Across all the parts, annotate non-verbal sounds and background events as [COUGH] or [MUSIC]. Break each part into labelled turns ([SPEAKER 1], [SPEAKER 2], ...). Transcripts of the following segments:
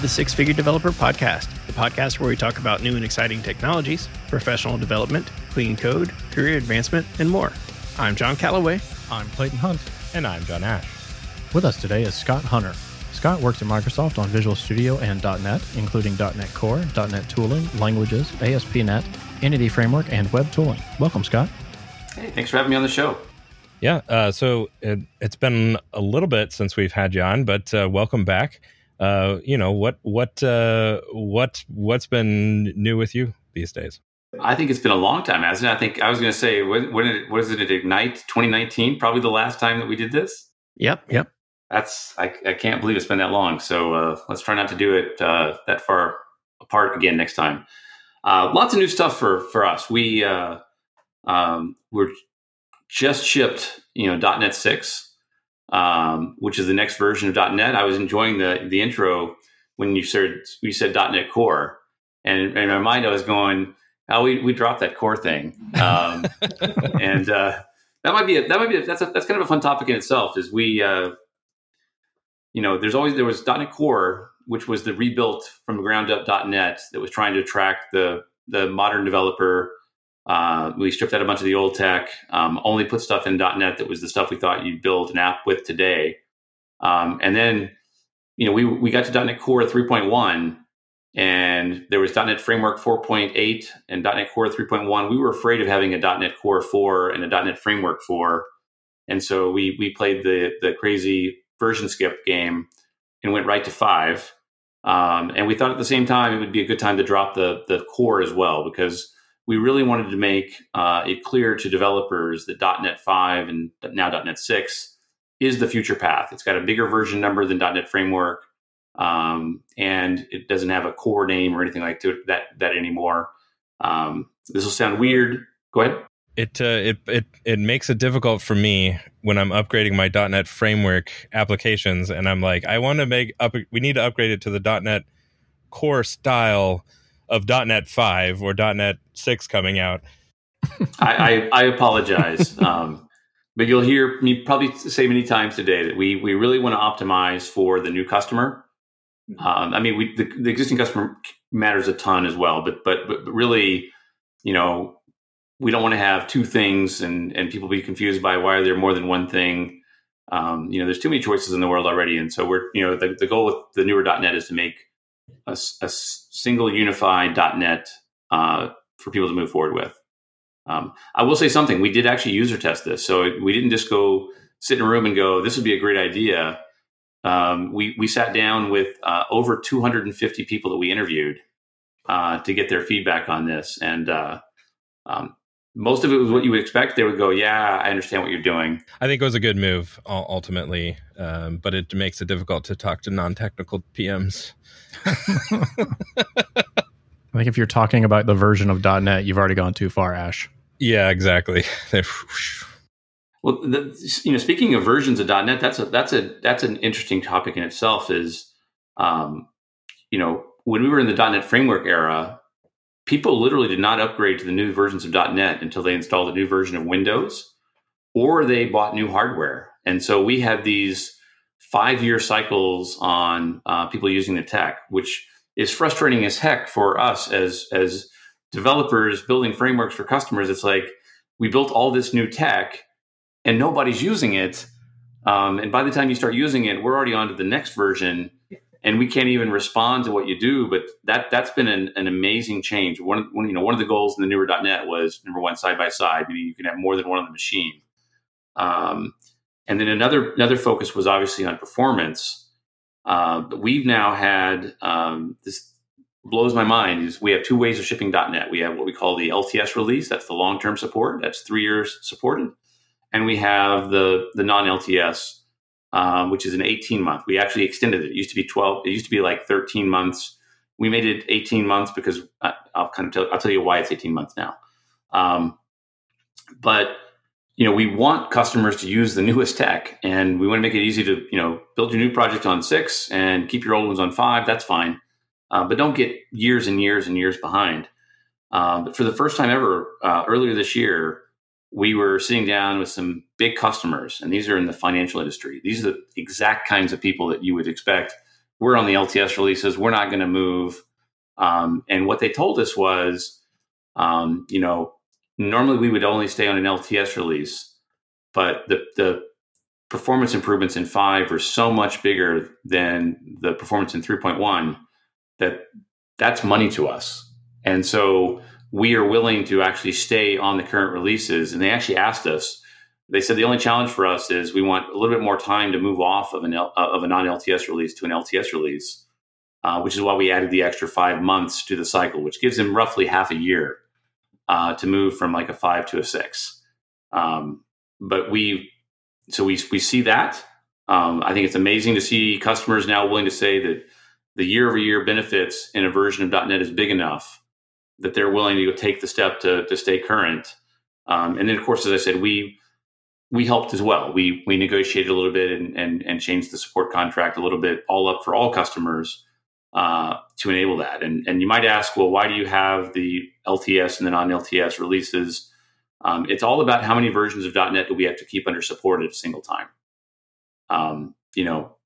[SPEAKER 1] the Six Figure Developer Podcast, the podcast where we talk about new and exciting technologies, professional development, clean code, career advancement, and more. I'm John Callaway.
[SPEAKER 2] I'm Clayton Hunt.
[SPEAKER 3] And I'm John Ash.
[SPEAKER 2] With us today is Scott Hunter. Scott works at Microsoft on Visual Studio and .NET, including .NET Core, .NET Tooling, Languages, ASP.NET, Entity Framework, and Web Tooling. Welcome, Scott.
[SPEAKER 4] Hey, thanks for having me on the show.
[SPEAKER 3] Yeah, uh, so it, has been a little bit since we've had you on, but uh, welcome back. Uh, you know what what uh, what what's been new with you these days?
[SPEAKER 4] I think it's been a long time, hasn't it? I think I was going to say when, when it, what is it at Ignite 2019? Probably the last time that we did this.
[SPEAKER 1] Yep, yep.
[SPEAKER 4] That's I, I can't believe it's been that long. So uh, let's try not to do it uh, that far apart again next time. Uh, lots of new stuff for for us. We uh, um, we're just shipped, you know, .NET six um, which is the next version of .NET. I was enjoying the the intro when you said you said .NET Core, and in my mind I was going, "Oh, we we dropped that core thing," um, [LAUGHS] and uh, that might be a, that might be a, that's a, that's kind of a fun topic in itself. Is we, uh, you know, there's always there was .NET Core, which was the rebuilt from the ground up .NET that was trying to attract the the modern developer uh, we stripped out a bunch of the old tech, um, only put stuff in .NET that was the stuff we thought you'd build an app with today. Um, and then, you know, we, we got to .NET Core 3.1 and there was .NET Framework 4.8 and .NET Core 3.1. We were afraid of having a .NET Core 4 and a .NET Framework 4. And so we, we played the, the crazy version skip game and went right to 5. Um, and we thought at the same time it would be a good time to drop the, the core as well because – we really wanted to make uh, it clear to developers that .NET 5 and now .NET 6 is the future path. It's got a bigger version number than .NET Framework, um, and it doesn't have a core name or anything like that that anymore. Um, this will sound weird. Go ahead.
[SPEAKER 3] It, uh, it it it makes it difficult for me when I'm upgrading my .NET Framework applications, and I'm like, I want to make up. We need to upgrade it to the .NET Core style of .NET 5 or .NET 6 coming out. [LAUGHS]
[SPEAKER 4] I, I, I, apologize. [LAUGHS] um, but you'll hear me probably say many times today that we, we really want to optimize for the new customer. Um, I mean, we, the, the, existing customer matters a ton as well, but, but, but really, you know, we don't want to have two things and, and people be confused by why are there more than one thing. Um, you know, there's too many choices in the world already. And so we're, you know, the, the goal with the newer .NET is to make a, a single unified .NET uh, for people to move forward with. Um, I will say something. We did actually user test this, so we didn't just go sit in a room and go, "This would be a great idea." Um, we we sat down with uh, over 250 people that we interviewed uh, to get their feedback on this, and uh, um, most of it was what you would expect. They would go, "Yeah, I understand what you're doing."
[SPEAKER 3] I think it was a good move ultimately, um, but it makes it difficult to talk to non-technical PMs.
[SPEAKER 2] I think if you're talking about the version of .NET, you've already gone too far, Ash.
[SPEAKER 3] Yeah, exactly. [LAUGHS]
[SPEAKER 4] well, the, you know, speaking of versions of .NET, that's a that's a that's an interesting topic in itself. Is um, you know, when we were in the .NET Framework era, people literally did not upgrade to the new versions of .NET until they installed a new version of Windows or they bought new hardware. And so we had these five year cycles on uh, people using the tech, which is frustrating as heck for us as as developers building frameworks for customers. It's like we built all this new tech and nobody's using it. Um, and by the time you start using it, we're already on to the next version, and we can't even respond to what you do. But that that's been an, an amazing change. One, one, you know, one of the goals in the newer .NET was number one, side by side. Meaning you can have more than one on the machine. Um, and then another another focus was obviously on performance. Uh, but we've now had um, this blows my mind is we have two ways of shipping .NET. We have what we call the LTS release, that's the long term support, that's three years supported, and we have the the non LTS, um, which is an 18 month. We actually extended it. It used to be 12. It used to be like 13 months. We made it 18 months because I, will kind of tell, I'll tell you why it's 18 months now. Um, but you know, we want customers to use the newest tech, and we want to make it easy to you know build your new project on six and keep your old ones on five. That's fine, uh, but don't get years and years and years behind. Um, but for the first time ever, uh, earlier this year, we were sitting down with some big customers, and these are in the financial industry. These are the exact kinds of people that you would expect. We're on the LTS releases. We're not going to move. Um, and what they told us was, um, you know, normally we would only stay on an LTS release, but the the performance improvements in five are so much bigger than the performance in 3.1 that that's money to us. And so we are willing to actually stay on the current releases. And they actually asked us, they said the only challenge for us is we want a little bit more time to move off of an L, uh, of a non LTS release to an LTS release, uh, which is why we added the extra five months to the cycle, which gives them roughly half a year uh, to move from like a five to a six. Um, but we, so we we see that. Um, I think it's amazing to see customers now willing to say that the year over year benefits in a version of .NET is big enough that they're willing to take the step to to stay current. Um, and then, of course, as I said, we we helped as well. We we negotiated a little bit and and, and changed the support contract a little bit, all up for all customers uh, to enable that. And and you might ask, well, why do you have the LTS and the non LTS releases? Um, it's all about how many versions of .NET do we have to keep under support at a single time. Um, you know,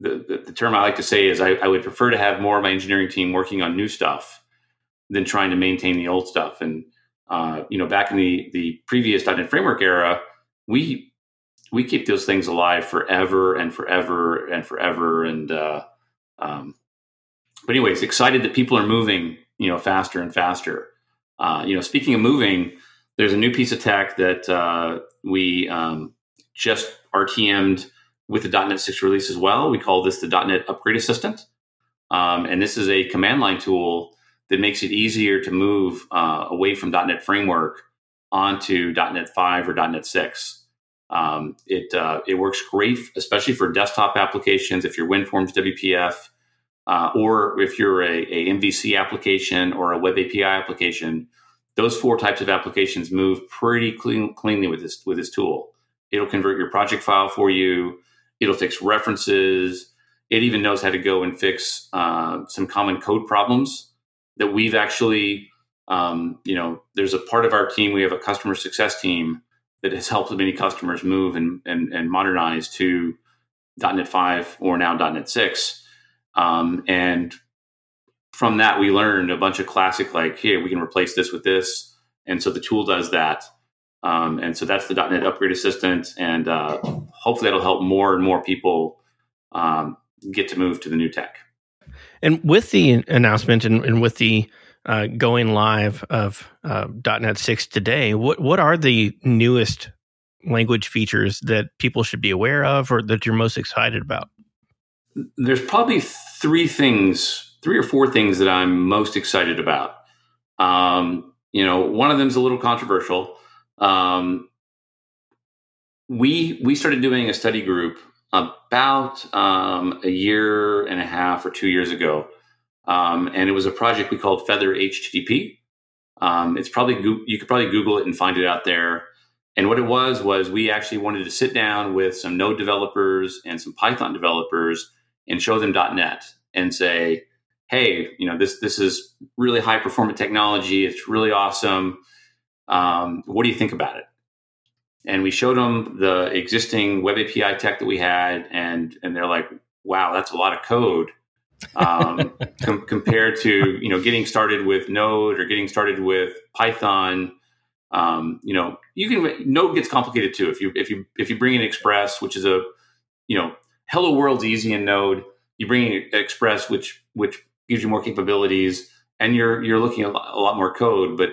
[SPEAKER 4] the, the, the, term I like to say is I, I would prefer to have more of my engineering team working on new stuff than trying to maintain the old stuff. And uh, you know, back in the the previous .NET Framework era, we we keep those things alive forever and forever and forever. And uh, um, but anyways, excited that people are moving, you know, faster and faster. Uh, you know, speaking of moving, there's a new piece of tech that uh, we um, just RTM'd with the .NET 6 release as well. We call this the .NET Upgrade Assistant, um, and this is a command line tool that makes it easier to move uh, away from .NET Framework onto .NET 5 or .NET 6. Um, it uh, it works great, especially for desktop applications. If you're WinForms WPF, uh, or if you're a, a, MVC application or a Web API application, those four types of applications move pretty clean, cleanly with this with this tool. It'll convert your project file for you. It'll fix references. It even knows how to go and fix uh, some common code problems that we've actually, um, you know, there's a part of our team, we have a customer success team that has helped many customers move and, and, and modernize to .NET 5 or now .NET 6. Um, and from that, we learned a bunch of classic, like, here, we can replace this with this. And so the tool does that. Um, and so that's the .NET Upgrade Assistant. And uh, hopefully that'll help more and more people um, get to move to the new tech.
[SPEAKER 1] And with the announcement and, and with the uh, going live of uh, .NET 6 today, what what are the newest language features that people should be aware of or that you're most excited about?
[SPEAKER 4] There's probably three things, three or four things that I'm most excited about. Um, you know, one of them is a little controversial. Um, we we started doing a study group about um, a year and a half or two years ago. Um, and it was a project we called Feather HTTP. Um, it's probably you could probably Google it and find it out there. And what it was was we actually wanted to sit down with some Node developers and some Python developers and show them .NET and say, "Hey, you know this this is really high performant technology. It's really awesome. Um, what do you think about it?" And we showed them the existing web api tech that we had and and they're like wow that's a lot of code. Um, [LAUGHS] com- compared to you know getting started with node or getting started with python um, you know you can node gets complicated too. If you if you if you bring in express which is a you know hello world's easy in node. You bring in express which which gives you more capabilities and you're you're looking at a lot, a lot more code but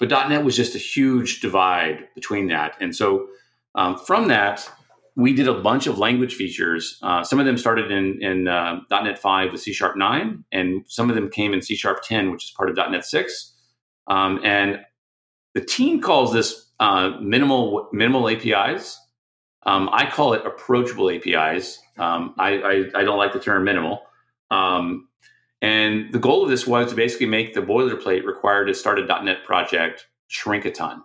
[SPEAKER 4] but .NET was just a huge divide between that. And so um, from that, we did a bunch of language features. Uh, some of them started in, in uh, .NET 5 with C Sharp 9, and some of them came in C Sharp 10, which is part of .NET 6. Um, and the team calls this uh, minimal minimal APIs. Um, I call it approachable APIs. Um, I, I, I, don't like the term minimal. Um, and the goal of this was to basically make the boilerplate required to start a .NET project shrink a ton.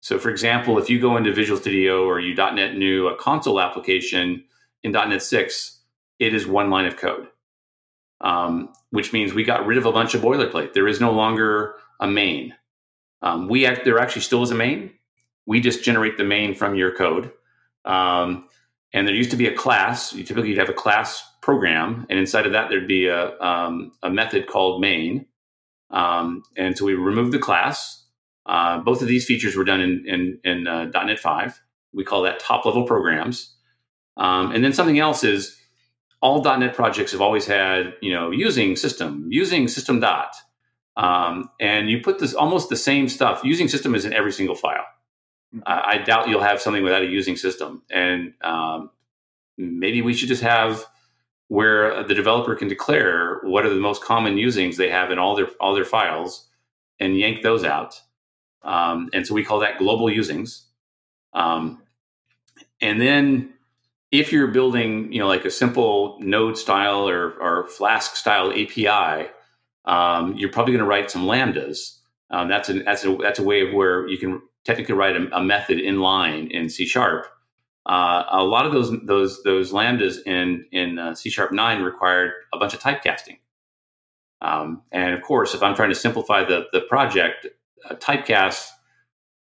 [SPEAKER 4] So, for example, if you go into Visual Studio or you .NET new a console application in .NET 6, it is one line of code, um, which means we got rid of a bunch of boilerplate. There is no longer a main. Um, we act, there actually still is a main. We just generate the main from your code. Um, and there used to be a class. You typically you'd have a class program, and inside of that there'd be a, um, a method called main. Um, and so we removed the class. Uh, both of these features were done in in, in uh, .NET 5. We call that top level programs. Um, and then something else is all .NET projects have always had you know using system, using system dot, um, and you put this almost the same stuff. Using system is in every single file. I, doubt you'll have something without a using system, and um, maybe we should just have where the developer can declare what are the most common usings they have in all their all their files and yank those out. Um, and so we call that global usings. Um, and then if you're building, you know, like a simple node style or, or Flask style API, um, you're probably going to write some lambdas. Um, that's a that's a that's a way of where you can technically write a, a method in line in C sharp. Uh, a lot of those those those lambdas in in uh, C sharp nine required a bunch of typecasting. Um, and of course, if I'm trying to simplify the the project, uh, typecast,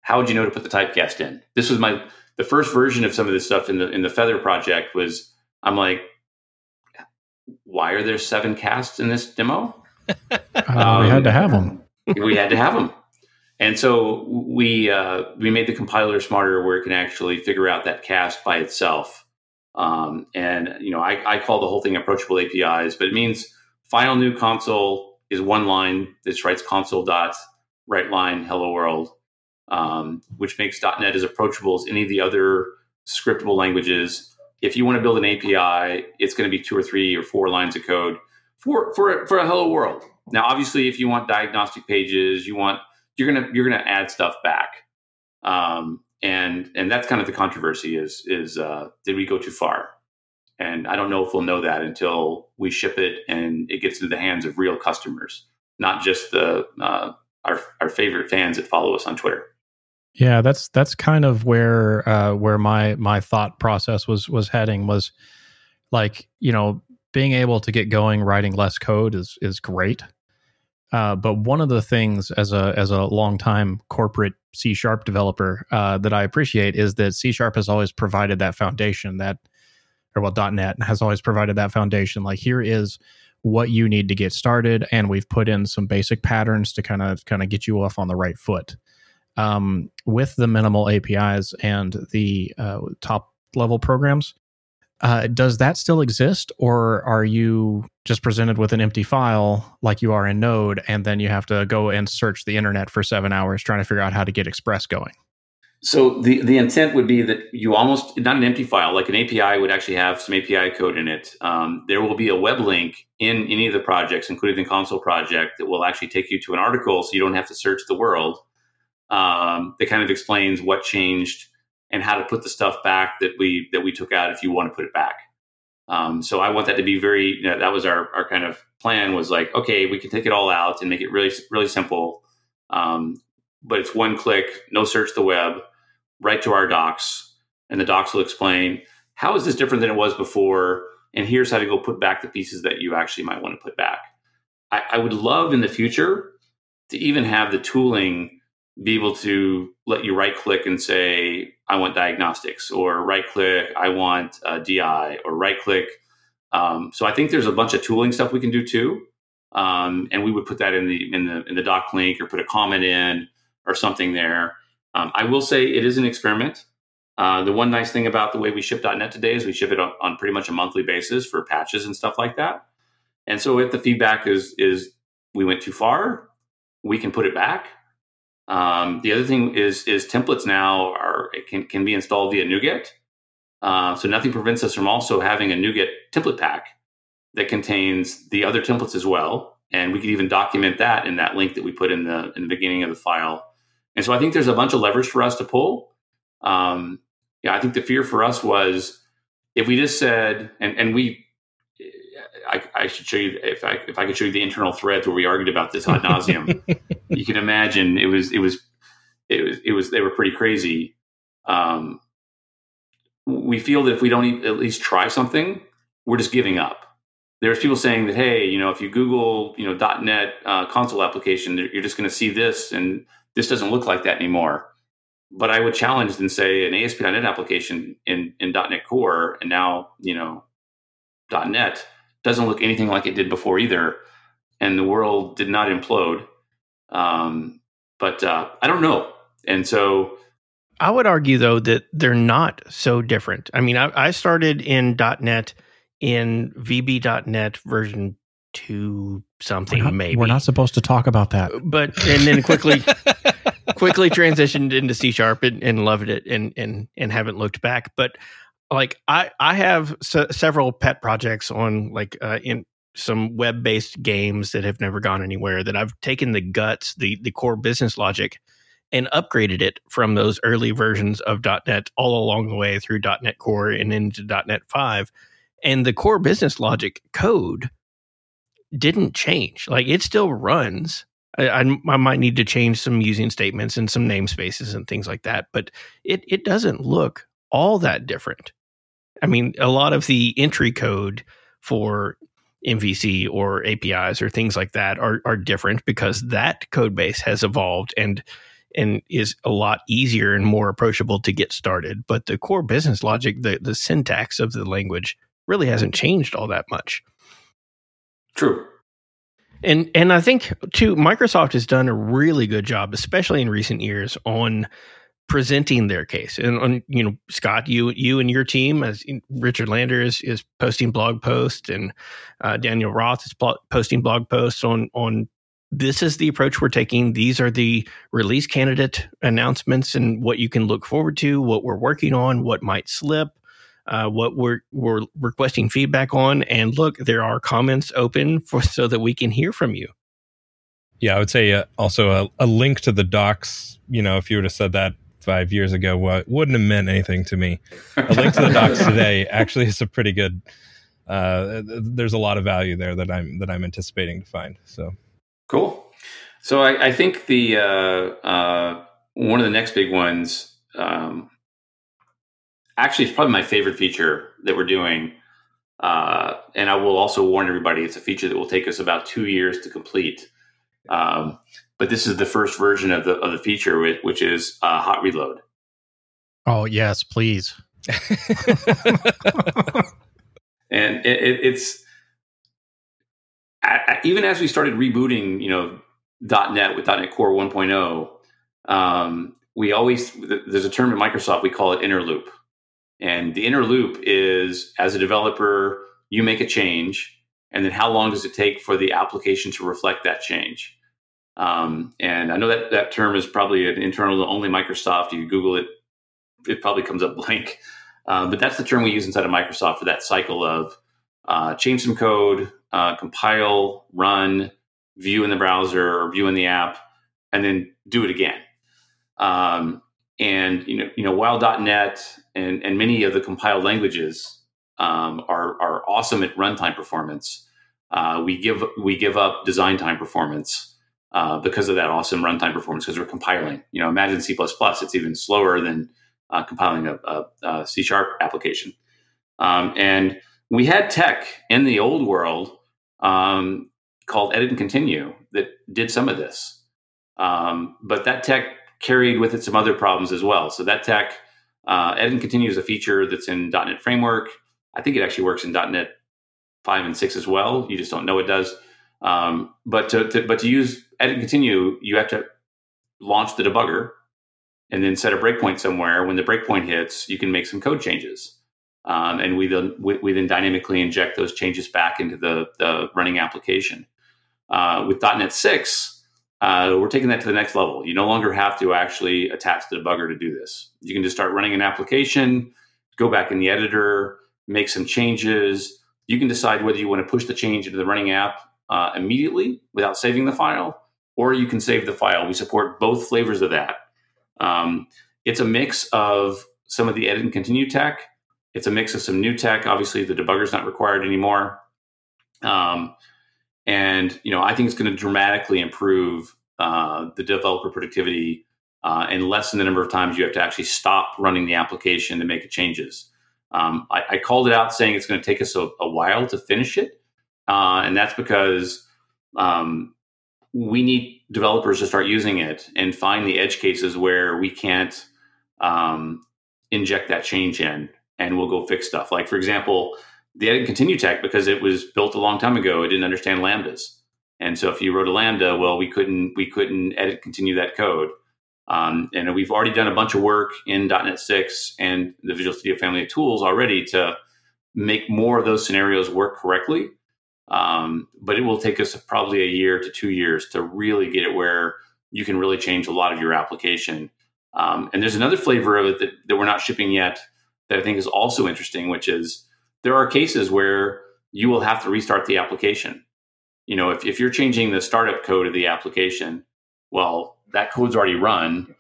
[SPEAKER 4] how would you know to put the typecast in? This was my the first version of some of this stuff in the in the Feather project was I'm like, why are there seven casts in this demo?
[SPEAKER 2] um, [LAUGHS] we had to have them.
[SPEAKER 4] we had to have them. And so we uh, we made the compiler smarter, where it can actually figure out that cast by itself. Um, and you know, I, I, call the whole thing approachable APIs, but it means final new console is one line. This writes console dot write line hello world, um, which makes .NET as approachable as any of the other scriptable languages. If you want to build an API, it's going to be two or three or four lines of code for for for a hello world. Now, obviously, if you want diagnostic pages, you want you're gonna you're gonna add stuff back, um, and and that's kind of the controversy is is uh, did we go too far? And I don't know if we'll know that until we ship it and it gets into the hands of real customers, not just the uh, our our favorite fans that follow us on Twitter.
[SPEAKER 2] Yeah, that's that's kind of where uh, where my my thought process was was heading was like you know being able to get going writing less code is is great uh, but one of the things as a as a long time corporate C sharp developer uh, that I appreciate is that C sharp has always provided that foundation that, or well, .NET has always provided that foundation. Like here is what you need to get started, and we've put in some basic patterns to kind of kind of get you off on the right foot. Um, with the minimal APIs and the uh, top level programs, uh, does that still exist, or are you just presented with an empty file like you are in Node, and then you have to go and search the internet for seven hours trying to figure out how to get Express going?
[SPEAKER 4] So the the intent would be that you almost not an empty file, like an API would actually have some API code in it. Um, there will be a web link in any of the projects, including the console project, that will actually take you to an article, so you don't have to search the world. Um, that kind of explains what changed and how to put the stuff back that we that we took out if you want to put it back. Um, so I want that to be very. You know, that was our our kind of plan was like, okay, we can take it all out and make it really really simple. Um, but it's one click, no search the web, right to our docs, and the docs will explain how is this different than it was before, and here's how to go put back the pieces that you actually might want to put back. I, I would love in the future to even have the tooling be able to let you right click and say, I want diagnostics, or right click, I want uh, DI, or right click. Um, so I think there's a bunch of tooling stuff we can do too. Um, and we would put that in the in the in the doc link or put a comment in or something there. Um, I will say it is an experiment. Uh, the one nice thing about the way we ship .NET today is we ship it on, on pretty much a monthly basis for patches and stuff like that. And so if the feedback is is we went too far, we can put it back um, the other thing is is templates now are can can be installed via NuGet. Uh, so nothing prevents us from also having a NuGet template pack that contains the other templates as well, and we could even document that in that link that we put in the in the beginning of the file. And so I think there's a bunch of levers for us to pull. Um, yeah, I think the fear for us was if we just said, and and we I, I, should show you if I if I could show you the internal threads where we argued about this ad nauseum. [LAUGHS] you can imagine it was it was it was it was they were pretty crazy. Um, we feel that if we don't at least try something, we're just giving up. There's people saying that hey, you know, if you Google you know .NET uh, console application, you're just going to see this, and this doesn't look like that anymore. But I would challenge and say an ASP.NET application in in .NET Core, and now you know .NET doesn't look anything like it did before either, and the world did not implode. Um, but uh, I don't know, and so
[SPEAKER 1] I would argue though that they're not so different. I mean, I, I started in .NET in VB.NET version two something
[SPEAKER 2] we're not,
[SPEAKER 1] maybe.
[SPEAKER 2] We're not supposed to talk about that.
[SPEAKER 1] But and then quickly quickly transitioned into C sharp and, and, loved it and and and haven't looked back. But like I I have several pet projects on like uh, in some web based games that have never gone anywhere that I've taken the guts the the core business logic and upgraded it from those early versions of .NET all along the way through .NET Core and into .NET 5 and the core business logic code didn't change. Like it still runs. I, I, might need to change some using statements and some namespaces and things like that but it it doesn't look all that different i mean a lot of the entry code for MVC or APIs or things like that are are different because that code base has evolved and and is a lot easier and more approachable to get started. But the core business logic, the the syntax of the language really hasn't changed all that much.
[SPEAKER 4] True.
[SPEAKER 1] And and I think too Microsoft has done a really good job, especially in recent years, on presenting their case. And you know, Scott, you you and your team, as Richard Lander is, is posting blog posts, and uh, Daniel Roth is posting blog posts on on this is the approach we're taking. These are the release candidate announcements and what you can look forward to, what we're working on, what might slip. Uh, what we're we're requesting feedback on, and look, there are comments open for so that we can hear from you.
[SPEAKER 3] Yeah, I would say uh, also a, a, link to the docs. You know, if you would have said that five years ago what wouldn't have meant anything to me. A link to the docs today actually is a pretty good. Uh, there's a lot of value there that I'm that I'm anticipating to find. So
[SPEAKER 4] cool. So I, I think the uh, uh, one of the next big ones, um, actually, it's probably my favorite feature that we're doing. Uh, and I will also warn everybody, it's a feature that will take us about two years to complete. Um, but this is the first version of the of the feature, which is uh, hot reload.
[SPEAKER 2] Oh yes, please. [LAUGHS]
[SPEAKER 4] and it, it, it's I, even as we started rebooting, you know, .NET with .NET Core 1.0, um, we always there's a term in Microsoft we call it inner loop, and the inner loop is as a developer you make a change, and then how long does it take for the application to reflect that change? Um, and I know that that term is probably an internal to only Microsoft. You Google it, it probably comes up [LAUGHS] blank. Uh, but that's the term we use inside of Microsoft for that cycle of uh, change some code, uh, compile, run, view in the browser or view in the app, and then do it again. Um, and you know, you know, while .NET and and many of the compiled languages um, are are awesome at runtime performance, uh, we give we give up design time performance uh, because of that awesome runtime performance because we're compiling. You know, imagine C++, it's even slower than uh, compiling a, a, a C sharp application. Um, and we had tech in the old world um, called Edit and Continue that did some of this. Um, but that tech carried with it some other problems as well. So that tech, uh, Edit and Continue is a feature that's in .NET Framework. I think it actually works in .NET 5 and 6 as well. You just don't know it does. Um, but to, to, but to use edit and continue, you have to launch the debugger and then set a breakpoint somewhere. When the breakpoint hits, you can make some code changes. Um, and we then we, we, then dynamically inject those changes back into the, the running application. Uh, with .NET 6, uh, we're taking that to the next level. You no longer have to actually attach the debugger to do this. You can just start running an application, go back in the editor, make some changes. You can decide whether you want to push the change into the running app uh, immediately without saving the file, or you can save the file. We support both flavors of that. Um, it's a mix of some of the edit and continue tech. It's a mix of some new tech. Obviously, the debugger's not required anymore. Um, and you know, I think it's going to dramatically improve uh, the developer productivity uh, and lessen the number of times you have to actually stop running the application to make changes. Um, I, I, called it out saying it's going to take us a, a, while to finish it, uh, and that's because um, we need developers to start using it and find the edge cases where we can't um, inject that change in, and we'll go fix stuff. Like for example, the edit continue tech because it was built a long time ago, it didn't understand lambdas, and so if you wrote a lambda, well, we couldn't we couldn't edit continue that code. Um, and we've already done a bunch of work in .NET 6 and the Visual Studio family of tools already to make more of those scenarios work correctly. Um, but it will take us probably a year to two years to really get it where you can really change a lot of your application. Um, and there's another flavor of it that, that we're not shipping yet that I think is also interesting, which is there are cases where you will have to restart the application. You know, if, if you're changing the startup code of the application, well, that code's already run.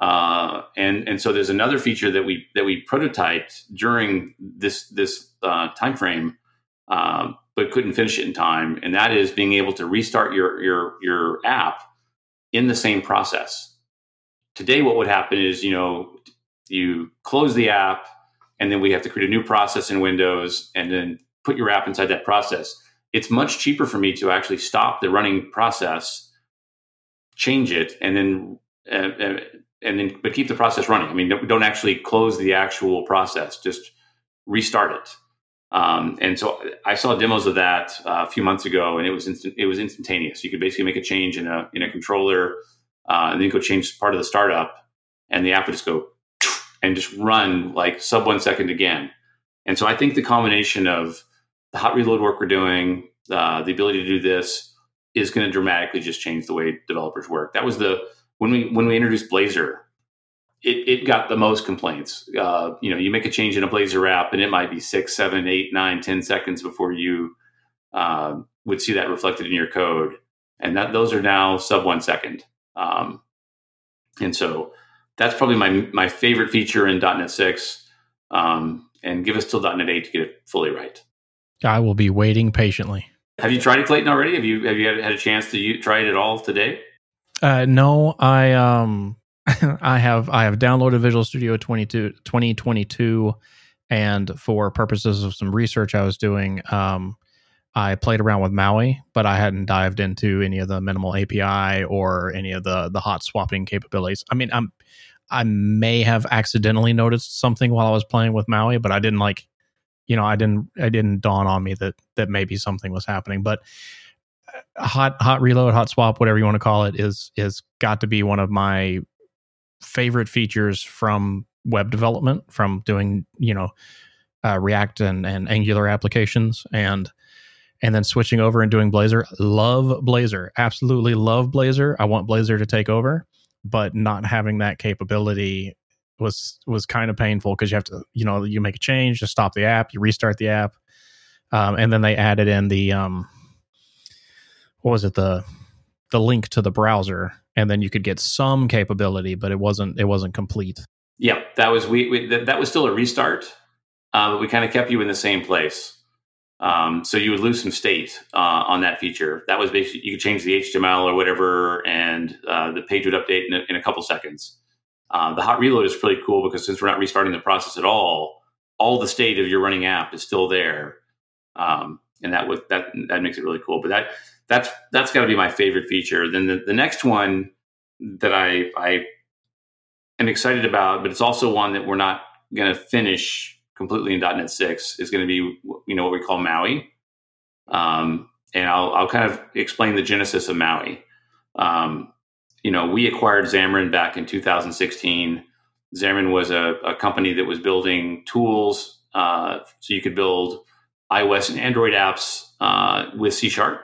[SPEAKER 4] Uh, and and so there's another feature that we that we prototyped during this this uh, time frame, um, but couldn't finish it in time, and that is being able to restart your your your app in the same process. Today, what would happen is you know you close the app, and then we have to create a new process in Windows, and then put your app inside that process. It's much cheaper for me to actually stop the running process change it and then uh, uh, and then but keep the process running. I mean, don't actually close the actual process; just restart it. Um, and so I saw demos of that uh, a few months ago, and it was instant, it was instantaneous. You could basically make a change in a in a controller, uh, and then go change part of the startup, and the app would just go and just run like sub one second again. And so I think the combination of the hot reload work we're doing, uh, the ability to do this, is going to dramatically just change the way developers work. That was the when we when we introduced Blazor, it, it got the most complaints. Uh, you know, you make a change in a Blazor app, and it might be six, seven, eight, nine, ten seconds before you uh, would see that reflected in your code, and that those are now sub one second. Um, and so that's probably my my favorite feature in .NET six. Um, and give us till .NET eight to get it fully right.
[SPEAKER 2] I will be waiting patiently.
[SPEAKER 4] Have you tried it, Clayton, already? Have you have you had a chance to you, try it at all today?
[SPEAKER 2] Uh, no, I um [LAUGHS] I have I have downloaded Visual Studio 22, 2022 and for purposes of some research I was doing, um, I played around with Maui, but I hadn't dived into any of the minimal API or any of the the hot swapping capabilities. I mean, I'm I may have accidentally noticed something while I was playing with Maui, but I didn't like you know, I didn't I didn't dawn on me that that maybe something was happening. But uh, hot hot reload, hot swap, whatever you want to call it, is is got to be one of my favorite features from web development, from doing you know uh, React and and Angular applications, and and then switching over and doing Blazor. Love Blazor, absolutely love Blazor. I want Blazor to take over, but not having that capability was was kind of painful because you have to you know you make a change to stop the app you restart the app um, and then they added in the um, what was it the the link to the browser and then you could get some capability but it wasn't it wasn't complete.
[SPEAKER 4] Yeah that was we, we that, that was still a restart uh, but we kind of kept you in the same place. Um, so you would lose some state uh, on that feature. That was basically you could change the html or whatever and uh, the page would update in a, in a couple seconds. Uh, the hot reload is pretty cool because since we're not restarting the process at all, all the state of your running app is still there, um, and that was that that makes it really cool. But that that's that's got to be my favorite feature. Then the, the next one that I I am excited about, but it's also one that we're not going to finish completely in .NET six is going to be you know what we call Maui, um, and I'll I'll kind of explain the genesis of Maui. Um, you know, we acquired Xamarin back in 2016. Xamarin was a, a company that was building tools uh, so you could build iOS and Android apps uh, with C Sharp.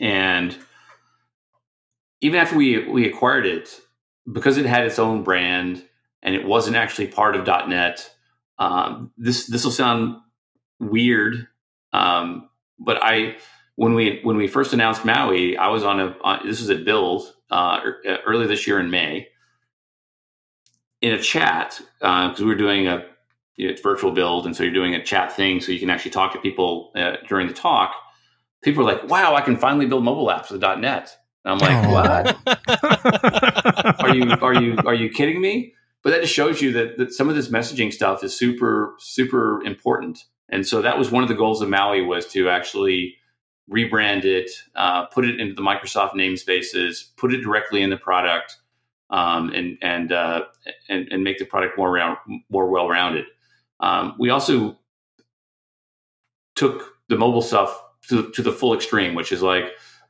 [SPEAKER 4] And even after we we acquired it, because it had its own brand and it wasn't actually part of .NET, um, this this will sound weird, um, but I when we when we first announced Maui, I was on a on, this was at Build uh, er, uh, early this year in May in a chat because uh, we were doing a you know, virtual build, and so you're doing a chat thing, so you can actually talk to people uh, during the talk. People are like, "Wow, I can finally build mobile apps with .NET." And I'm like, what? [LAUGHS] are you are you are you kidding me? But that just shows you that, that some of this messaging stuff is super super important. And so that was one of the goals of Maui was to actually rebrand it, uh, put it into the Microsoft namespaces, put it directly in the product, um, and and, uh, and and make the product more round, more well rounded. Um, we also took the mobile stuff to, to the full extreme, which is like,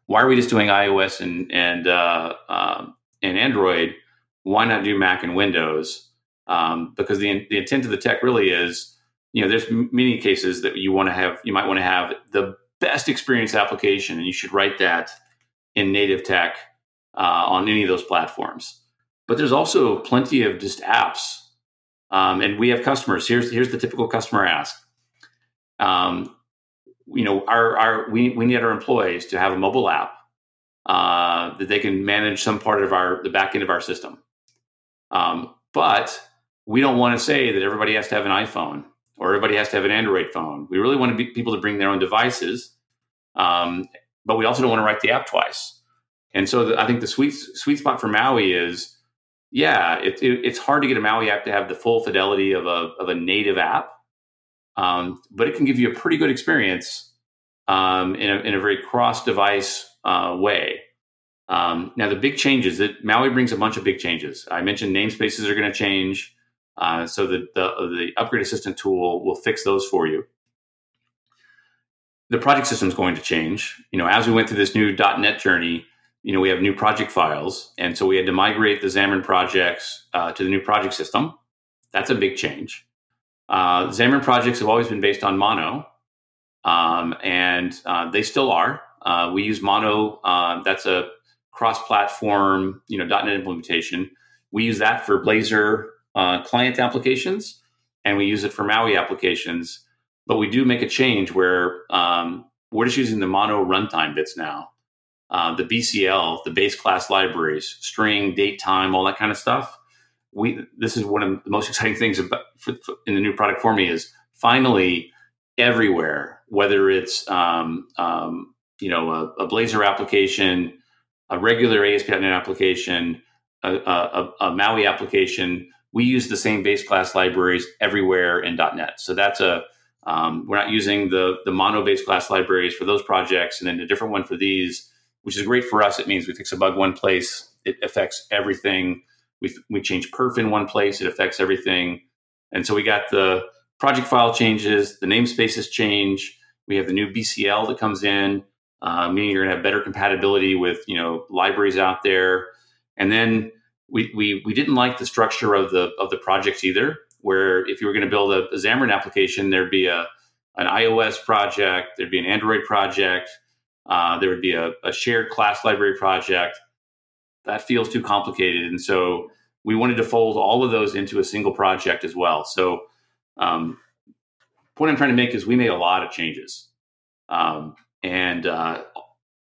[SPEAKER 4] why are we just doing iOS and and uh, um, and Android? Why not do Mac and Windows? Um, because the the intent of the tech really is, you know, there's many cases that you want to have, you might want to have the best experience application, and you should write that in native tech uh, on any of those platforms. But there's also plenty of just apps, um, and we have customers. Here's here's the typical customer ask. Um, you know, our our we we need our employees to have a mobile app uh, that they can manage some part of our the back end of our system. Um, but we don't want to say that everybody has to have an iPhone or everybody has to have an Android phone. We really want to people to bring their own devices, um, but we also don't want to write the app twice. And so the, I think the sweet sweet spot for Maui is, yeah, it, it, it's hard to get a Maui app to have the full fidelity of a of a native app, um, but it can give you a pretty good experience um, in, a, in a very cross device uh, way. Um, now the big changes that Maui brings a bunch of big changes. I mentioned namespaces are going to change. Uh, so the, the, the upgrade assistant tool will fix those for you. The project system is going to change. You know, as we went through this new .NET journey, you know, we have new project files, and so we had to migrate the Xamarin projects uh, to the new project system. That's a big change. Uh, Xamarin projects have always been based on Mono, um, and uh, they still are. Uh, we use Mono. Uh, that's a cross-platform, you know, .NET implementation. We use that for Blazor uh, client applications, and we use it for Maui applications. But we do make a change where um, we're just using the mono runtime bits now. Uh, the BCL, the base class libraries, string, date, time, all that kind of stuff. We this is one of the most exciting things about for, for, in the new product for me is finally everywhere, whether it's um, um, you know a, a Blazor application, a regular ASP.NET application, a, a, a Maui application, we use the same base class libraries everywhere in .NET. So that's a um, we're not using the the mono base class libraries for those projects, and then a different one for these, which is great for us. It means we fix a bug one place, it affects everything. We we change perf in one place, it affects everything. And so we got the project file changes, the namespaces change. We have the new BCL that comes in, uh, meaning you're going to have better compatibility with you know libraries out there, and then we, we, we didn't like the structure of the of the projects either. Where if you were going to build a, a Xamarin application, there'd be a an iOS project, there'd be an Android project, uh, there would be a, a, shared class library project. That feels too complicated, and so we wanted to fold all of those into a single project as well. So, um, point I'm trying to make is we made a lot of changes, um, and, uh,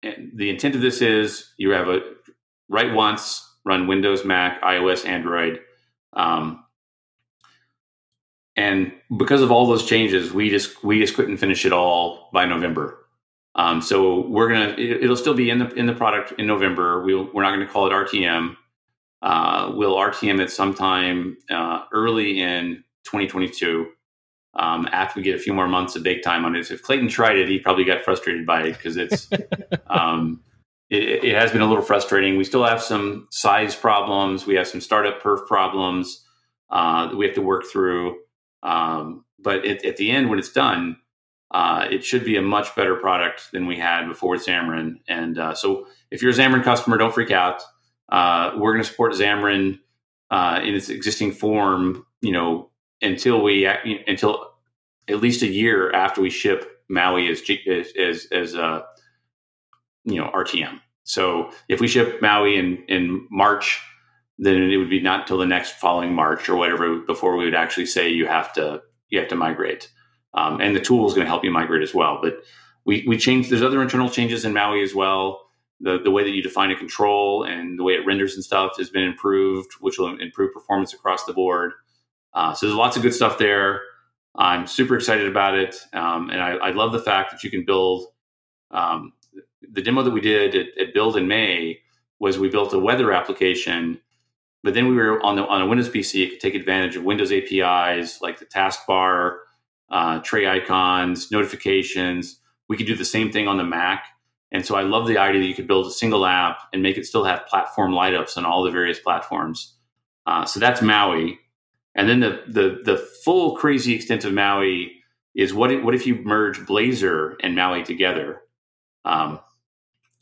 [SPEAKER 4] and the intent of this is you have a write once, run Windows, Mac, iOS, Android. Um, and because of all those changes, we just we just couldn't finish it all by November. Um, so we're gonna it, will still be in the in the product in November. We'll, we're not going to call it RTM. Uh, we'll RTM it sometime uh, early in 2022 um, after we get a few more months of bake time on it. If Clayton tried it, he probably got frustrated by it because it's [LAUGHS] um, it, it, has been a little frustrating. We still have some size problems. We have some startup perf problems uh, that we have to work through. Um, but it, at the end, when it's done, uh, it should be a much better product than we had before with Xamarin. And uh, so, if you're a Xamarin customer, don't freak out. Uh, we're going to support Xamarin uh, in its existing form, you know, until we until at least a year after we ship Maui as as as, uh, you know RTM. So if we ship Maui in in March, then it would be not until the next following March or whatever before we would actually say you have to you have to migrate. Um, and the tool is going to help you migrate as well. But we we changed. There's other internal changes in Maui as well. The the way that you define a control and the way it renders and stuff has been improved, which will improve performance across the board. Uh, so there's lots of good stuff there. I'm super excited about it, um, and I, I, love the fact that you can build um, the demo that we did at, at Build in May, was we built a weather application, but then we were on the on a Windows PC. It could take advantage of Windows APIs like the taskbar, uh, tray icons, notifications. We could do the same thing on the Mac. And so I love the idea that you could build a single app and make it still have platform light ups on all the various platforms. Uh, so that's Maui. And then the, the, the full crazy extent of Maui is what if, what if you merge Blazor and Maui together? Um,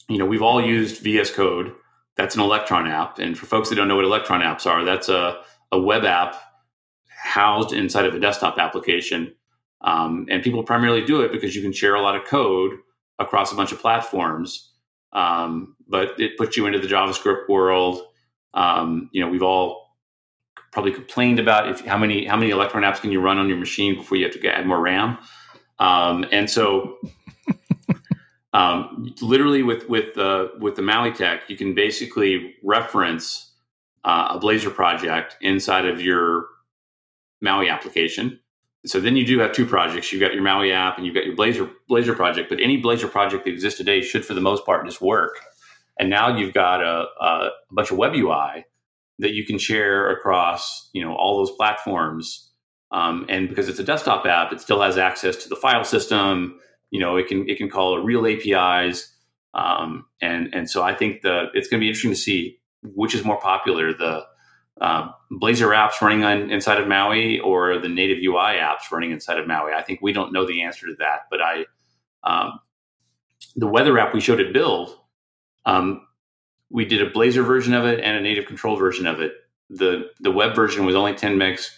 [SPEAKER 4] you know, we've all used VS Code. That's an Electron app. And for folks that don't know what Electron apps are, that's a, a web app housed inside of a desktop application. Um, and people primarily do it because you can share a lot of code across a bunch of platforms. Um, but it puts you into the JavaScript world. Um, you know, we've all probably complained about if how many how many Electron apps can you run on your machine before you have to add more RAM. Um, and so, [LAUGHS] um, literally with with uh, with the Maui Tech, you can basically reference uh, a Blazor project inside of your Maui application so then you do have two projects. You've got your Maui app and you've got your Blazor Blazor project. But any Blazor project that exists today should, for the most part, just work. And now you've got a, a bunch of web UI that you can share across, you know, all those platforms. Um, and because it's a desktop app, it still has access to the file system. You know, it can it can call real APIs. Um, and and so I think the it's going to be interesting to see which is more popular the uh, Blazor apps running on inside of Maui or the native UI apps running inside of Maui. I think we don't know the answer to that, but I um, the weather app we showed at Build, um, we did a Blazor version of it and a native control version of it. the The web version was only ten megs,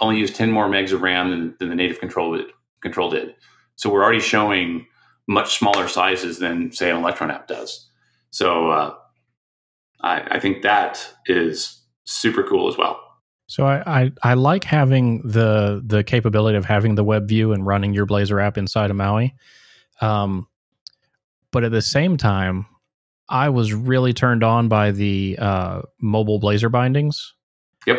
[SPEAKER 4] only used ten more megs of RAM than, than the native control did, control did. So we're already showing much smaller sizes than say an Electron app does. So uh, I, I think that is super cool as well.
[SPEAKER 2] So I, I, I like having the the capability of having the web view and running your Blazor app inside of Maui. Um, but at the same time, I was really turned on by the uh, mobile Blazor bindings.
[SPEAKER 4] Yep.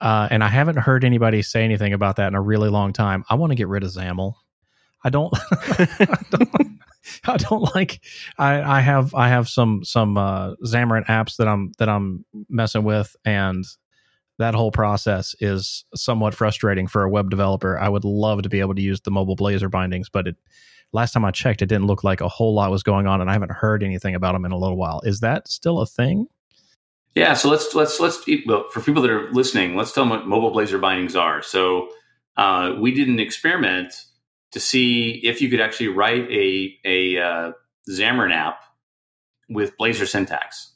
[SPEAKER 2] Uh, and I haven't heard anybody say anything about that in a really long time. I want to get rid of XAML. I don't. [LAUGHS] I don't, [LAUGHS] I don't like. I, I have I have some some uh, Xamarin apps that I'm that I'm messing with, and that whole process is somewhat frustrating for a web developer. I would love to be able to use the mobile Blazor bindings, but it last time I checked, it didn't look like a whole lot was going on, and I haven't heard anything about them in a little while. Is that still a thing?
[SPEAKER 4] Yeah, so let's let's let's well, for people that are listening, let's tell them what mobile Blazor bindings are. So uh, we did an experiment to see if you could actually write a a uh, Xamarin app with Blazor syntax.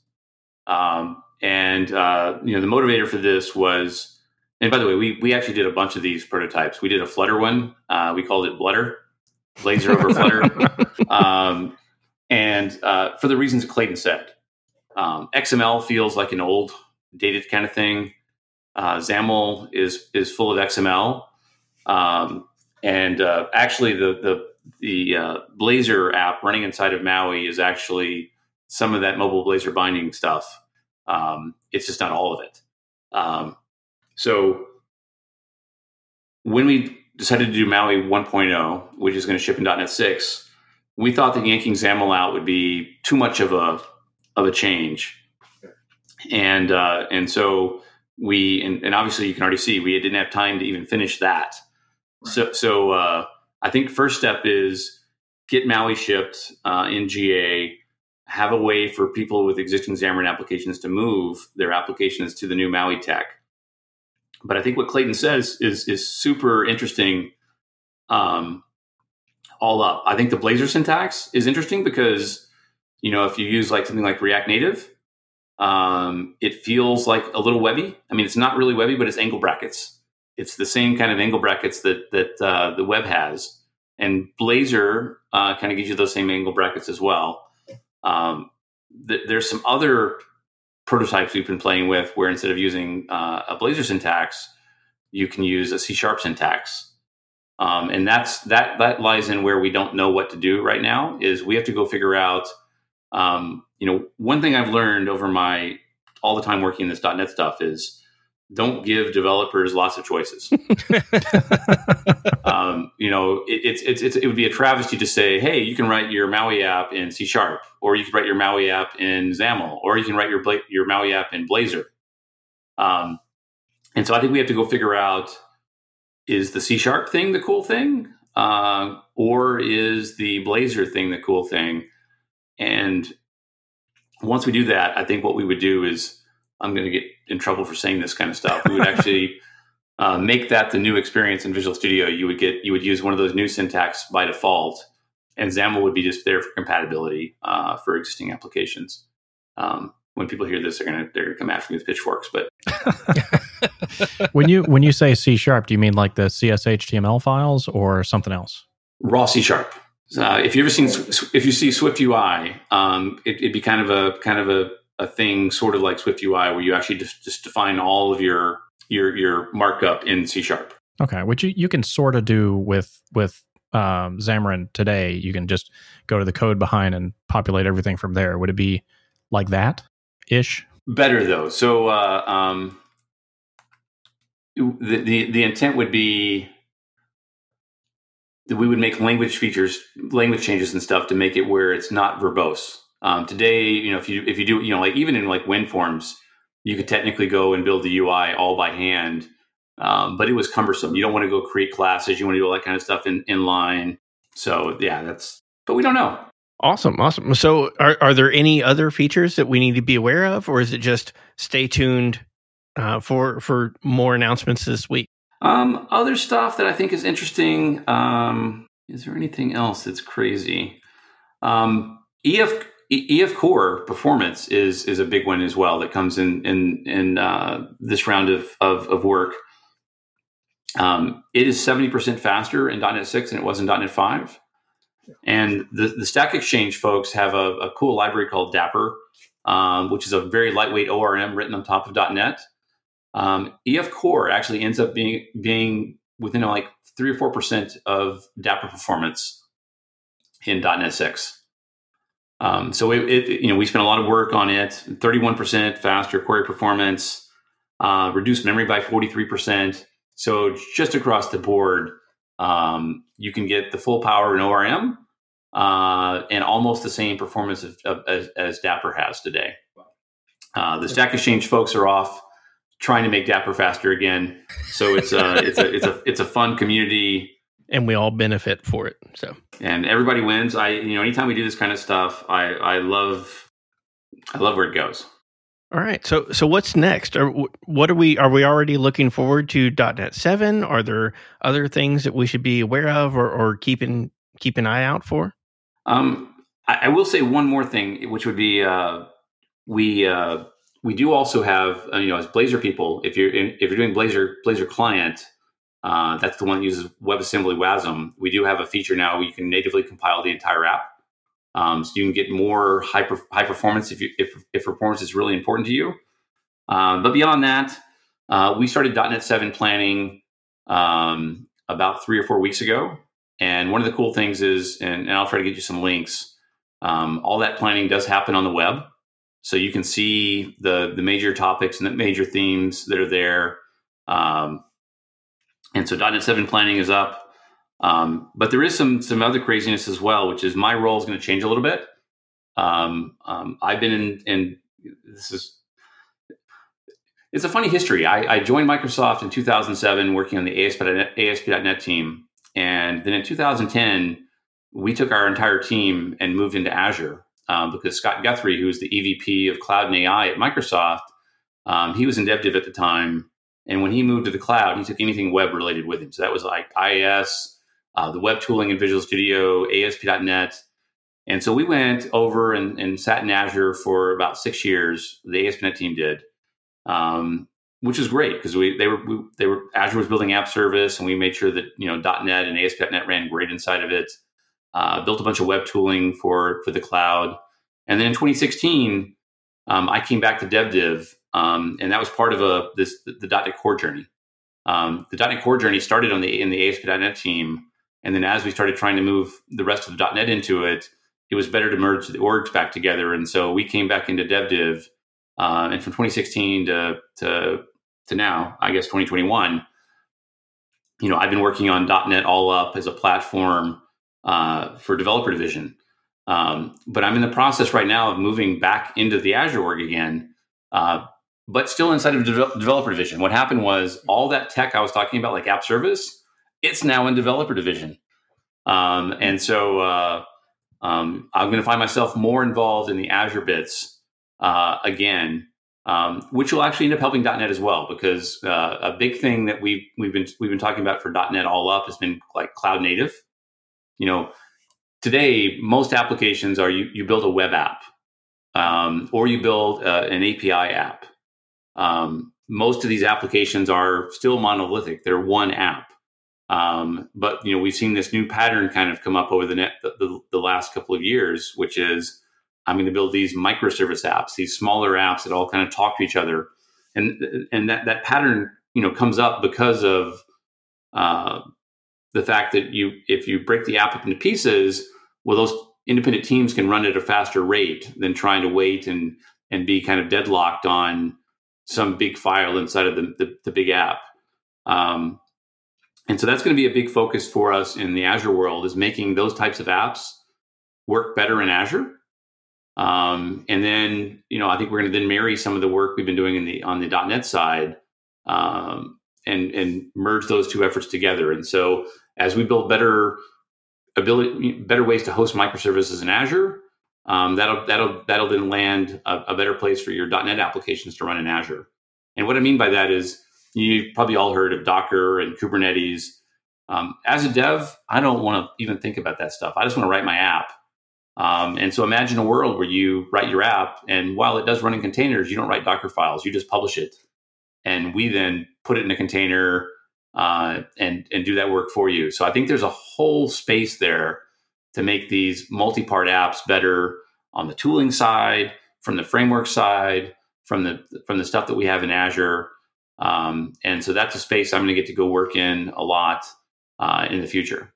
[SPEAKER 4] Um, and uh, you know the motivator for this was, and by the way, we we actually did a bunch of these prototypes. We did a Flutter one. Uh, we called it Blutter, Blazor over Flutter, [LAUGHS] um, and uh, for the reasons Clayton said, um, XML feels like an old, dated kind of thing. Uh, XAML is is full of XML. Um, and uh, actually, the the the uh, Blazor app running inside of Maui is actually some of that mobile Blazor binding stuff. Um, it's just not all of it. Um, so when we decided to do Maui 1.0, which is going to ship in .NET 6, we thought that yanking XAML out would be too much of a of a change, and uh, and so we and, and obviously you can already see we didn't have time to even finish that. So, so uh, I think first step is get Maui shipped uh, in GA. Have a way for people with existing Xamarin applications to move their applications to the new Maui tech. But I think what Clayton says is is super interesting. Um, all up, I think the Blazor syntax is interesting because you know if you use like something like React Native, um, it feels like a little webby. I mean, it's not really webby, but it's angle brackets it's the same kind of angle brackets that that uh, the web has, and Blazor uh, kind of gives you those same angle brackets as well. Um, th- there's some other prototypes we've been playing with where instead of using uh, a Blazor syntax, you can use a C sharp syntax, um, and that's that that lies in where we don't know what to do right now. Is we have to go figure out. Um, you know, one thing I've learned over my all the time working in this .NET stuff is don't give developers lots of choices. [LAUGHS] um, you know, it, it's, it's, it's, it would be a travesty to say, hey, you can write your Maui app in C Sharp, or you can write your Maui app in XAML, or you can write your, your Maui app in Blazor. Um, and so I think we have to go figure out is the C Sharp thing the cool thing? Uh, or is the Blazor thing the cool thing? And once we do that, I think what we would do is I'm going to get in trouble for saying this kind of stuff. We would actually [LAUGHS] uh, make that the new experience in Visual Studio. You would get you would use one of those new syntax by default, and XAML would be just there for compatibility uh, for existing applications. Um, when people hear this, they're gonna they're gonna come after me with pitchforks. But [LAUGHS]
[SPEAKER 2] when you when you say C sharp, do you mean like the CSHTML files or something else?
[SPEAKER 4] Raw C sharp. Uh, if you ever seen if you see Swift UI, um, it, would be kind of a kind of a, a thing, sort of like Swift UI, where you actually just, just define all of your your your markup in C sharp.
[SPEAKER 2] Okay, which you, you can sort of do with with um, Xamarin today. You can just go to the code behind and populate everything from there. Would it be like that ish?
[SPEAKER 4] Better though. So uh, um, the, the the intent would be that we would make language features, language changes and stuff to make it where it's not verbose. Um, today, you know, if you if you do, you know, like even in like WinForms, you could technically go and build the UI all by hand, um, but it was cumbersome. You don't want to go create classes. You want to do all that kind of stuff in in line. So yeah, that's. But we don't know.
[SPEAKER 1] Awesome, awesome. So, are are there any other features that we need to be aware of, or is it just stay tuned uh, for for more announcements this week?
[SPEAKER 4] Um, other stuff that I think is interesting. Um, is there anything else that's crazy? Um, EF EF Core performance is is a big one as well that comes in in in uh, this round of of, of work. Um, it is seventy percent faster in .NET six than it was in .NET five, and the the Stack Exchange folks have a, a cool library called Dapper, um, which is a very lightweight ORM written on top of .NET. Um, EF Core actually ends up being being within like three or four percent of Dapper performance in .NET six. Um, so it, it, you know, we spent a lot of work on it. Thirty-one percent faster query performance, uh, reduced memory by forty-three percent. So just across the board, um, you can get the full power in ORM uh, and almost the same performance of, of, as, as, Dapper has today. Uh, the Stack Exchange folks are off trying to make Dapper faster again. So it's a it's a it's a it's a fun community
[SPEAKER 1] and we all benefit for it. So
[SPEAKER 4] and everybody wins. I you know anytime we do this kind of stuff, I I love I love where it goes.
[SPEAKER 1] All right. So so what's next? Are, what are we are we already looking forward to .NET 7? Are there other things that we should be aware of or, or keep in, keep an eye out for?
[SPEAKER 4] Um I, I will say one more thing which would be uh we uh we do also have uh, you know as Blazor people if you're in, if you're doing Blazor Blazor client uh, that's the one that uses WebAssembly WASM. We do have a feature now where you can natively compile the entire app. Um, so you can get more high, high performance if, you, if, if performance is really important to you. Um, but beyond that, uh, we started .NET 7 planning um, about three or four weeks ago. And one of the cool things is, and, and I'll try to get you some links, um, all that planning does happen on the web. So you can see the, the major topics and the major themes that are there. Um, and so .NET 7 planning is up. Um, but there is some some other craziness as well, which is my role is going to change a little bit. Um, um, I've been in, in, this is it's a funny history. I, I, joined Microsoft in 2007, working on the ASP.NET, ASP.NET team, and then in 2010 we took our entire team and moved into Azure um, because Scott Guthrie, who was the EVP of Cloud and AI at Microsoft, um, he was in DevDiv at the time and when he moved to the cloud, he took anything web related with him. So that was like IIS, uh, the web tooling in Visual Studio, ASP.NET. And so we went over and, and, sat in Azure for about six years. The ASP.NET team did, um, which was great because we they were we, they were Azure was building app service, and we made sure that you know .NET and ASP.NET ran great inside of it. Uh, built a bunch of web tooling for for the cloud, and then in 2016, um, I came back to DevDiv um, and that was part of a this the .NET Core journey. Um, the .NET Core journey started on the in the ASP.NET team, and then as we started trying to move the rest of the .NET into it, it was better to merge the orgs back together. And so we came back into DevDiv, uh, and from 2016 to to to now, I guess 2021, you know, I've been working on .NET All Up as a platform uh, for developer division. Um, but I'm in the process right now of moving back into the Azure org again, uh, but still inside of de- developer division. What happened was all that tech I was talking about, like app service, it's now in developer division. Um, and so uh, um, I'm going to find myself more involved in the Azure bits uh, again, um, which will actually end up helping .NET as well. Because uh, a big thing that we've we've been we've been talking about for .NET all up has been like cloud native. You know, today most applications are you you build a web app um, or you build uh, an API app. Um, most of these applications are still monolithic; they're one app. Um, but you know, we've seen this new pattern kind of come up over the, net, the, the, last couple of years, which is I'm going to build these microservice apps, these smaller apps that all kind of talk to each other, and and that that pattern you know comes up because of uh, the fact that you if you break the app up into pieces, well, those independent teams can run at a faster rate than trying to wait and and be kind of deadlocked on some big file inside of the the, the big app. Um, and so that's going to be a big focus for us in the Azure world is making those types of apps work better in Azure. Um, and then, you know, I think we're going to then marry some of the work we've been doing in the on the .NET side um, and and merge those two efforts together. And so, as we build better ability, better ways to host microservices in Azure, um, that'll that'll that'll then land a, a better place for your .NET applications to run in Azure. And what I mean by that is You've probably all heard of Docker and Kubernetes. Um, as a dev, I don't want to even think about that stuff. I just want to write my app. Um, and so imagine a world where you write your app, and while it does run in containers, you don't write Docker files. You just publish it, and we then put it in a container uh, and and do that work for you. So I think there's a whole space there to make these multi-part apps better on the tooling side, from the framework side, from the from the stuff that we have in Azure. Um, and so that's a space I'm going to get to go work in a lot uh, in the future.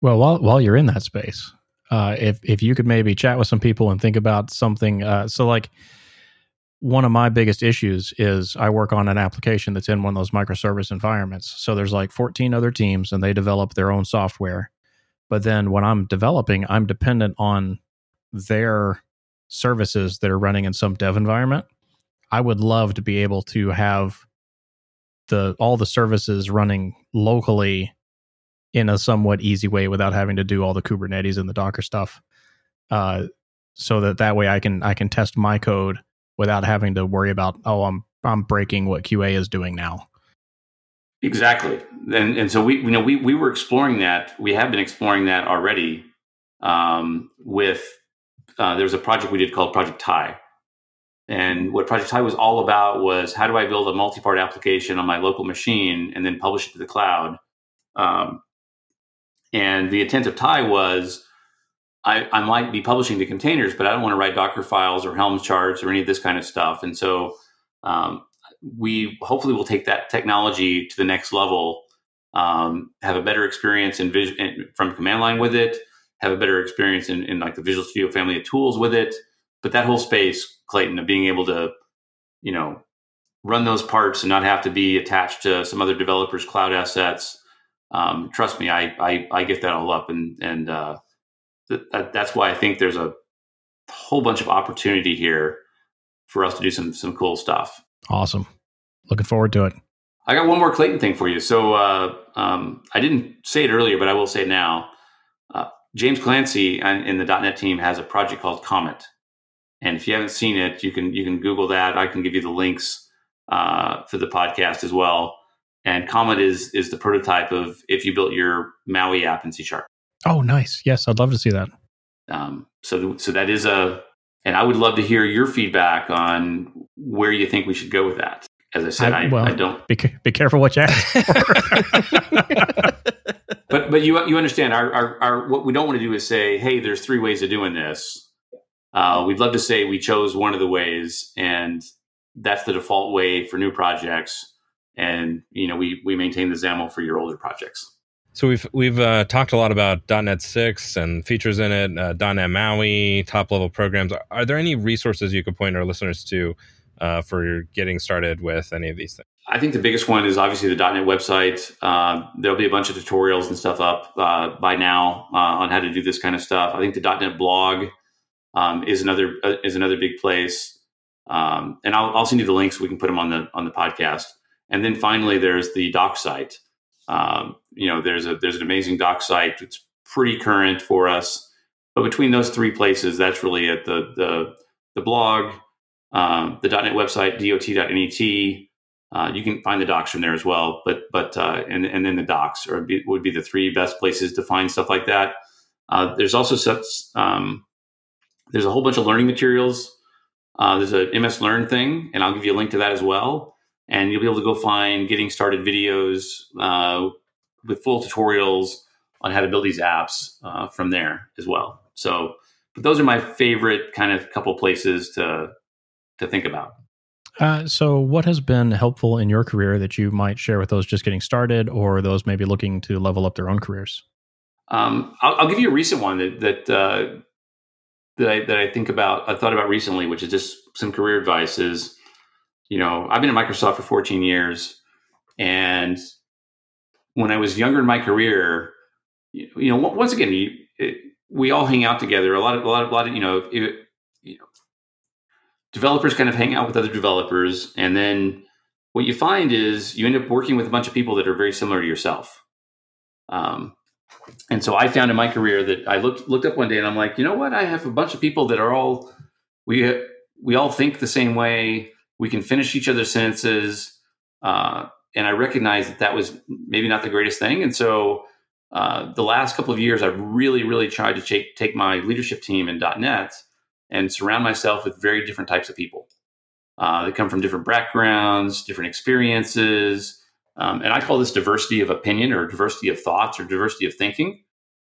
[SPEAKER 2] Well, while while you're in that space, uh, if if you could maybe chat with some people and think about something, uh, so like one of my biggest issues is I work on an application that's in one of those microservice environments. So there's like 14 other teams and they develop their own software. But then when I'm developing, I'm dependent on their services that are running in some dev environment. I would love to be able to have the all the services running locally in a somewhat easy way without having to do all the Kubernetes and the Docker stuff. Uh, so that that way I can I can test my code without having to worry about oh I'm I'm breaking what QA is doing now.
[SPEAKER 4] Exactly, and and so we you know we we were exploring that. We have been exploring that already um, with uh, there was a project we did called Project Tye, and what Project Tye was all about was how do I build a multi-part application on my local machine and then publish it to the cloud. Um, and the intent of Tye was I, I, might be publishing to containers, but I don't want to write Docker files or Helm charts or any of this kind of stuff. And so um, we hopefully will take that technology to the next level, um, have a better experience in, from command line with it, have a better experience in, in like the Visual Studio family of tools with it. But that whole space Clayton of being able to, you know, run those parts and not have to be attached to some other developers' cloud assets. Um, trust me, I, I, I get that all up, and and uh, th- that, that's why I think there's a whole bunch of opportunity here for us to do some some cool stuff.
[SPEAKER 2] Awesome, looking forward to it.
[SPEAKER 4] I got one more Clayton thing for you. So uh, um, I didn't say it earlier, but I will say it now. Uh, James Clancey in the .NET team has a project called Comet, and if you haven't seen it, you can you can Google that. I can give you the links uh, for the podcast as well. And Comet is is the prototype of if you built your Maui app in C sharp.
[SPEAKER 2] Oh, nice. Yes, I'd love to see that.
[SPEAKER 4] Um, so so that is a, and I would love to hear your feedback on where you think we should go with that. As I said, I, I, well, I don't
[SPEAKER 2] be, be careful what you ask [LAUGHS]
[SPEAKER 4] but but you you understand our, our our what we don't want to do is say, hey, there's three ways of doing this uh, we'd love to say we chose one of the ways, and that's the default way for new projects. And you know, we we maintain the XAML for your older projects.
[SPEAKER 3] So we've we've uh, talked a lot about .NET 6 and features in it, uh, .NET MAUI, top level programs. Are, are, there any resources you could point our listeners to uh, for getting started with any of these things?
[SPEAKER 4] I think the biggest one is obviously the .NET website. Uh, there'll be a bunch of tutorials and stuff up uh, by now uh, on how to do this kind of stuff. I think the .NET blog um, is another uh, is another big place, um, and I'll, I'll send you the links. We can put them on the on the podcast. And then finally, there's the doc site. Um, you know, there's a there's an amazing doc site. It's pretty current for us. But between those three places, that's really it. The the the blog, um, the .NET website, dot.net. Uh, you can find the docs from there as well. But but uh, and and then the docs are, would be the three best places to find stuff like that. Uh, there's also such um, there's a whole bunch of learning materials. Uh, there's a MS Learn thing, and I'll give you a link to that as well. And you'll be able to go find getting started videos uh, with full tutorials on how to build these apps uh, from there as well. So, but those are my favorite kind of couple places to to think about.
[SPEAKER 2] Uh, so, what has been helpful in your career that you might share with those just getting started, or those maybe looking to level up their own careers?
[SPEAKER 4] Um, I'll, I'll, give you a recent one that that uh, that I that I think about. I thought about recently, which is just some career advice. Is you know I've been at Microsoft for 14 years, and when I was younger in my career, you, you know, once again, you, it, we all hang out together. A lot of, a lot of, a lot of, you know, it, you know, developers kind of hang out with other developers, and then what you find is you end up working with a bunch of people that are very similar to yourself. Um, and so I found in my career that I looked looked up one day and I'm like, you know what? I have a bunch of people that are all we we all think the same way. We can finish each other's sentences, uh, and I recognized that that was maybe not the greatest thing. And so uh, the last couple of years, I've really, really tried to take, take my leadership team in .NET and surround myself with very different types of people. Uh, they come from different backgrounds, different experiences, um, and I call this diversity of opinion or diversity of thoughts or diversity of thinking.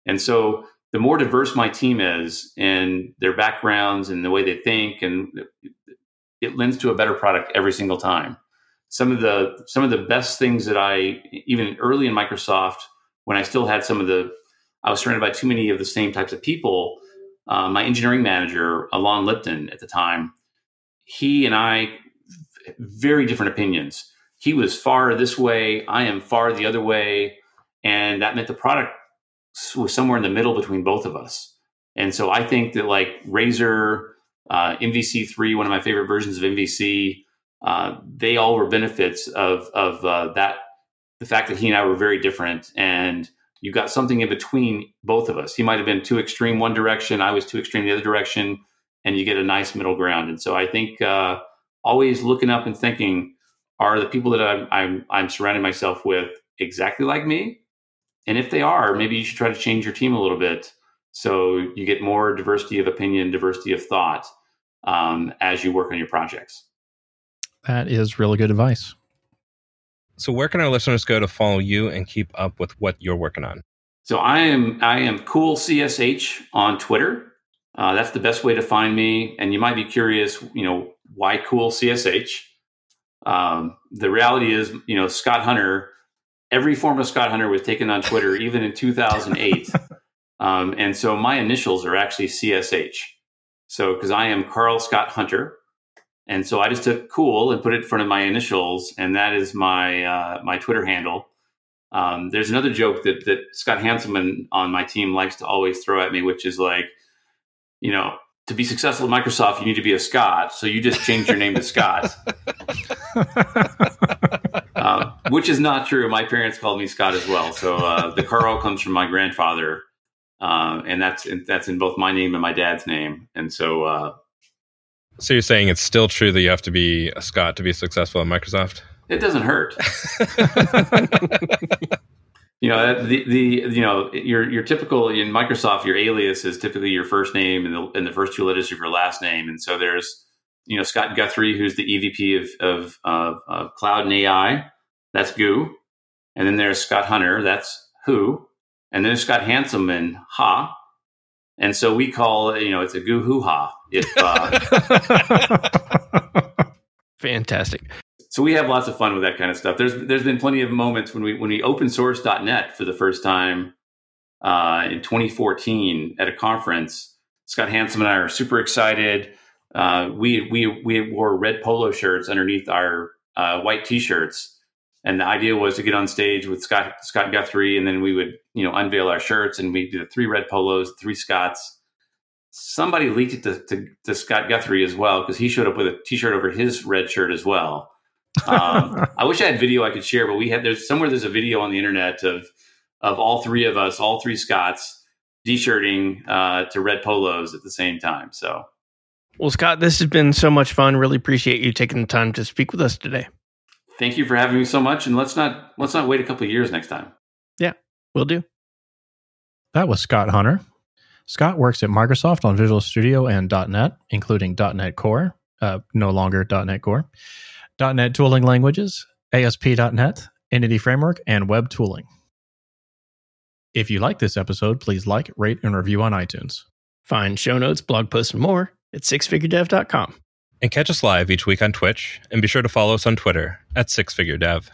[SPEAKER 4] And so, the more diverse my team is in their backgrounds and the way they think, and it lends to a better product every single time. Some of the some of the best things that I even early in Microsoft when I still had some of the, I was surrounded by too many of the same types of people. Uh, my engineering manager, Eilon Lipton, at the time, he and I, very different opinions. He was far this way, I am far the other way. And that meant the product was somewhere in the middle between both of us. And so I think that like Razor, uh, MVC3, one of my favorite versions of MVC, uh, they all were benefits of, of uh, that the fact that he and I were very different and you got something in between both of us. He might have been too extreme one direction, I was too extreme the other direction, and you get a nice middle ground. And so I think uh, always looking up and thinking, are the people that I'm, I'm, I'm surrounding myself with exactly like me? And if they are, maybe you should try to change your team a little bit so you get more diversity of opinion, diversity of thought um, as you work on your projects.
[SPEAKER 2] That is really good advice.
[SPEAKER 3] So where can our listeners go to follow you and keep up with what you're working on?
[SPEAKER 4] So I am I am cool CSH on Twitter. Uh, that's the best way to find me. And you might be curious, you know, why cool CSH? Um, the reality is, you know, Scott Hunter. Every form of Scott Hunter was taken on Twitter, [LAUGHS] even in 2008. um, and so my initials are actually CSH. So because I am Carl Scott Hunter, and so I just took cool and put it in front of my initials, and that is my uh, my Twitter handle. Um, there's another joke that that Scott Hanselman on my team likes to always throw at me, which is like, you know, to be successful at Microsoft, you need to be a Scott. So you just change your name to Scott, uh, [LAUGHS] which is not true. My parents called me Scott as well. So uh, the Carl comes from my grandfather, uh, and that's that's in both my name and my dad's name. And so uh,
[SPEAKER 3] so you're saying it's still true that you have to be a Scott to be successful at Microsoft?
[SPEAKER 4] It doesn't hurt. [LAUGHS] you know uh, the the you know your your typical in Microsoft your alias is typically your first name and the and the first two letters of your last name, and so there's you know Scott Guthrie who's the EVP of of, of, of Cloud and AI, that's Goo, and then there's Scott Hunter, that's Who, and then there's Scott Hanselman, Ha, and so we call you know it's a goo hoo ha. If uh, [LAUGHS]
[SPEAKER 1] fantastic.
[SPEAKER 4] So we have lots of fun with that kind of stuff. There's there's been plenty of moments when we when we open source .NET for the first time uh, in 2014 at a conference. Scott Hanselman and I are super excited. uh, we we we wore red polo shirts underneath our uh, white t-shirts, and the idea was to get on stage with Scott Scott Guthrie, and then we would you know unveil our shirts, and we do the three red polos, three Scotts. Somebody leaked it to, to, to Scott Guthrie as well because he showed up with a t-shirt over his red shirt as well. um, [LAUGHS] I wish I had video I could share, but we had there's somewhere there's a video on the internet of of all three of us, all three Scotts, d-shirting uh, to red polos at the same time. So
[SPEAKER 1] well, Scott, this has been so much fun. Really appreciate you taking the time to speak with us today.
[SPEAKER 4] Thank you for having me so much, and let's not let's not wait a couple of years next time.
[SPEAKER 1] Yeah, we'll do.
[SPEAKER 2] That was Scott Hunter. Scott works at Microsoft on Visual Studio and .NET, including .NET Core, uh, no longer .NET Core, .NET tooling languages, ASP.NET, Entity Framework, and web tooling. If you like this episode, please like, rate, and review on iTunes.
[SPEAKER 1] Find show notes, blog posts, and more at sixfiguredev.com.
[SPEAKER 3] And catch us live each week on Twitch, and be sure to follow us on Twitter at sixfiguredev.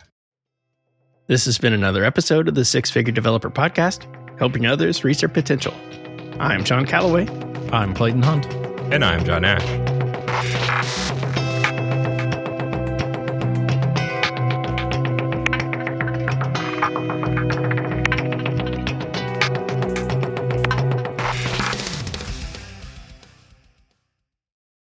[SPEAKER 1] This has been another episode of the Six Figure Developer Podcast, helping others reach their potential. I'm John Callaway.
[SPEAKER 2] I'm Clayton Hunt.
[SPEAKER 3] And I'm John Ash.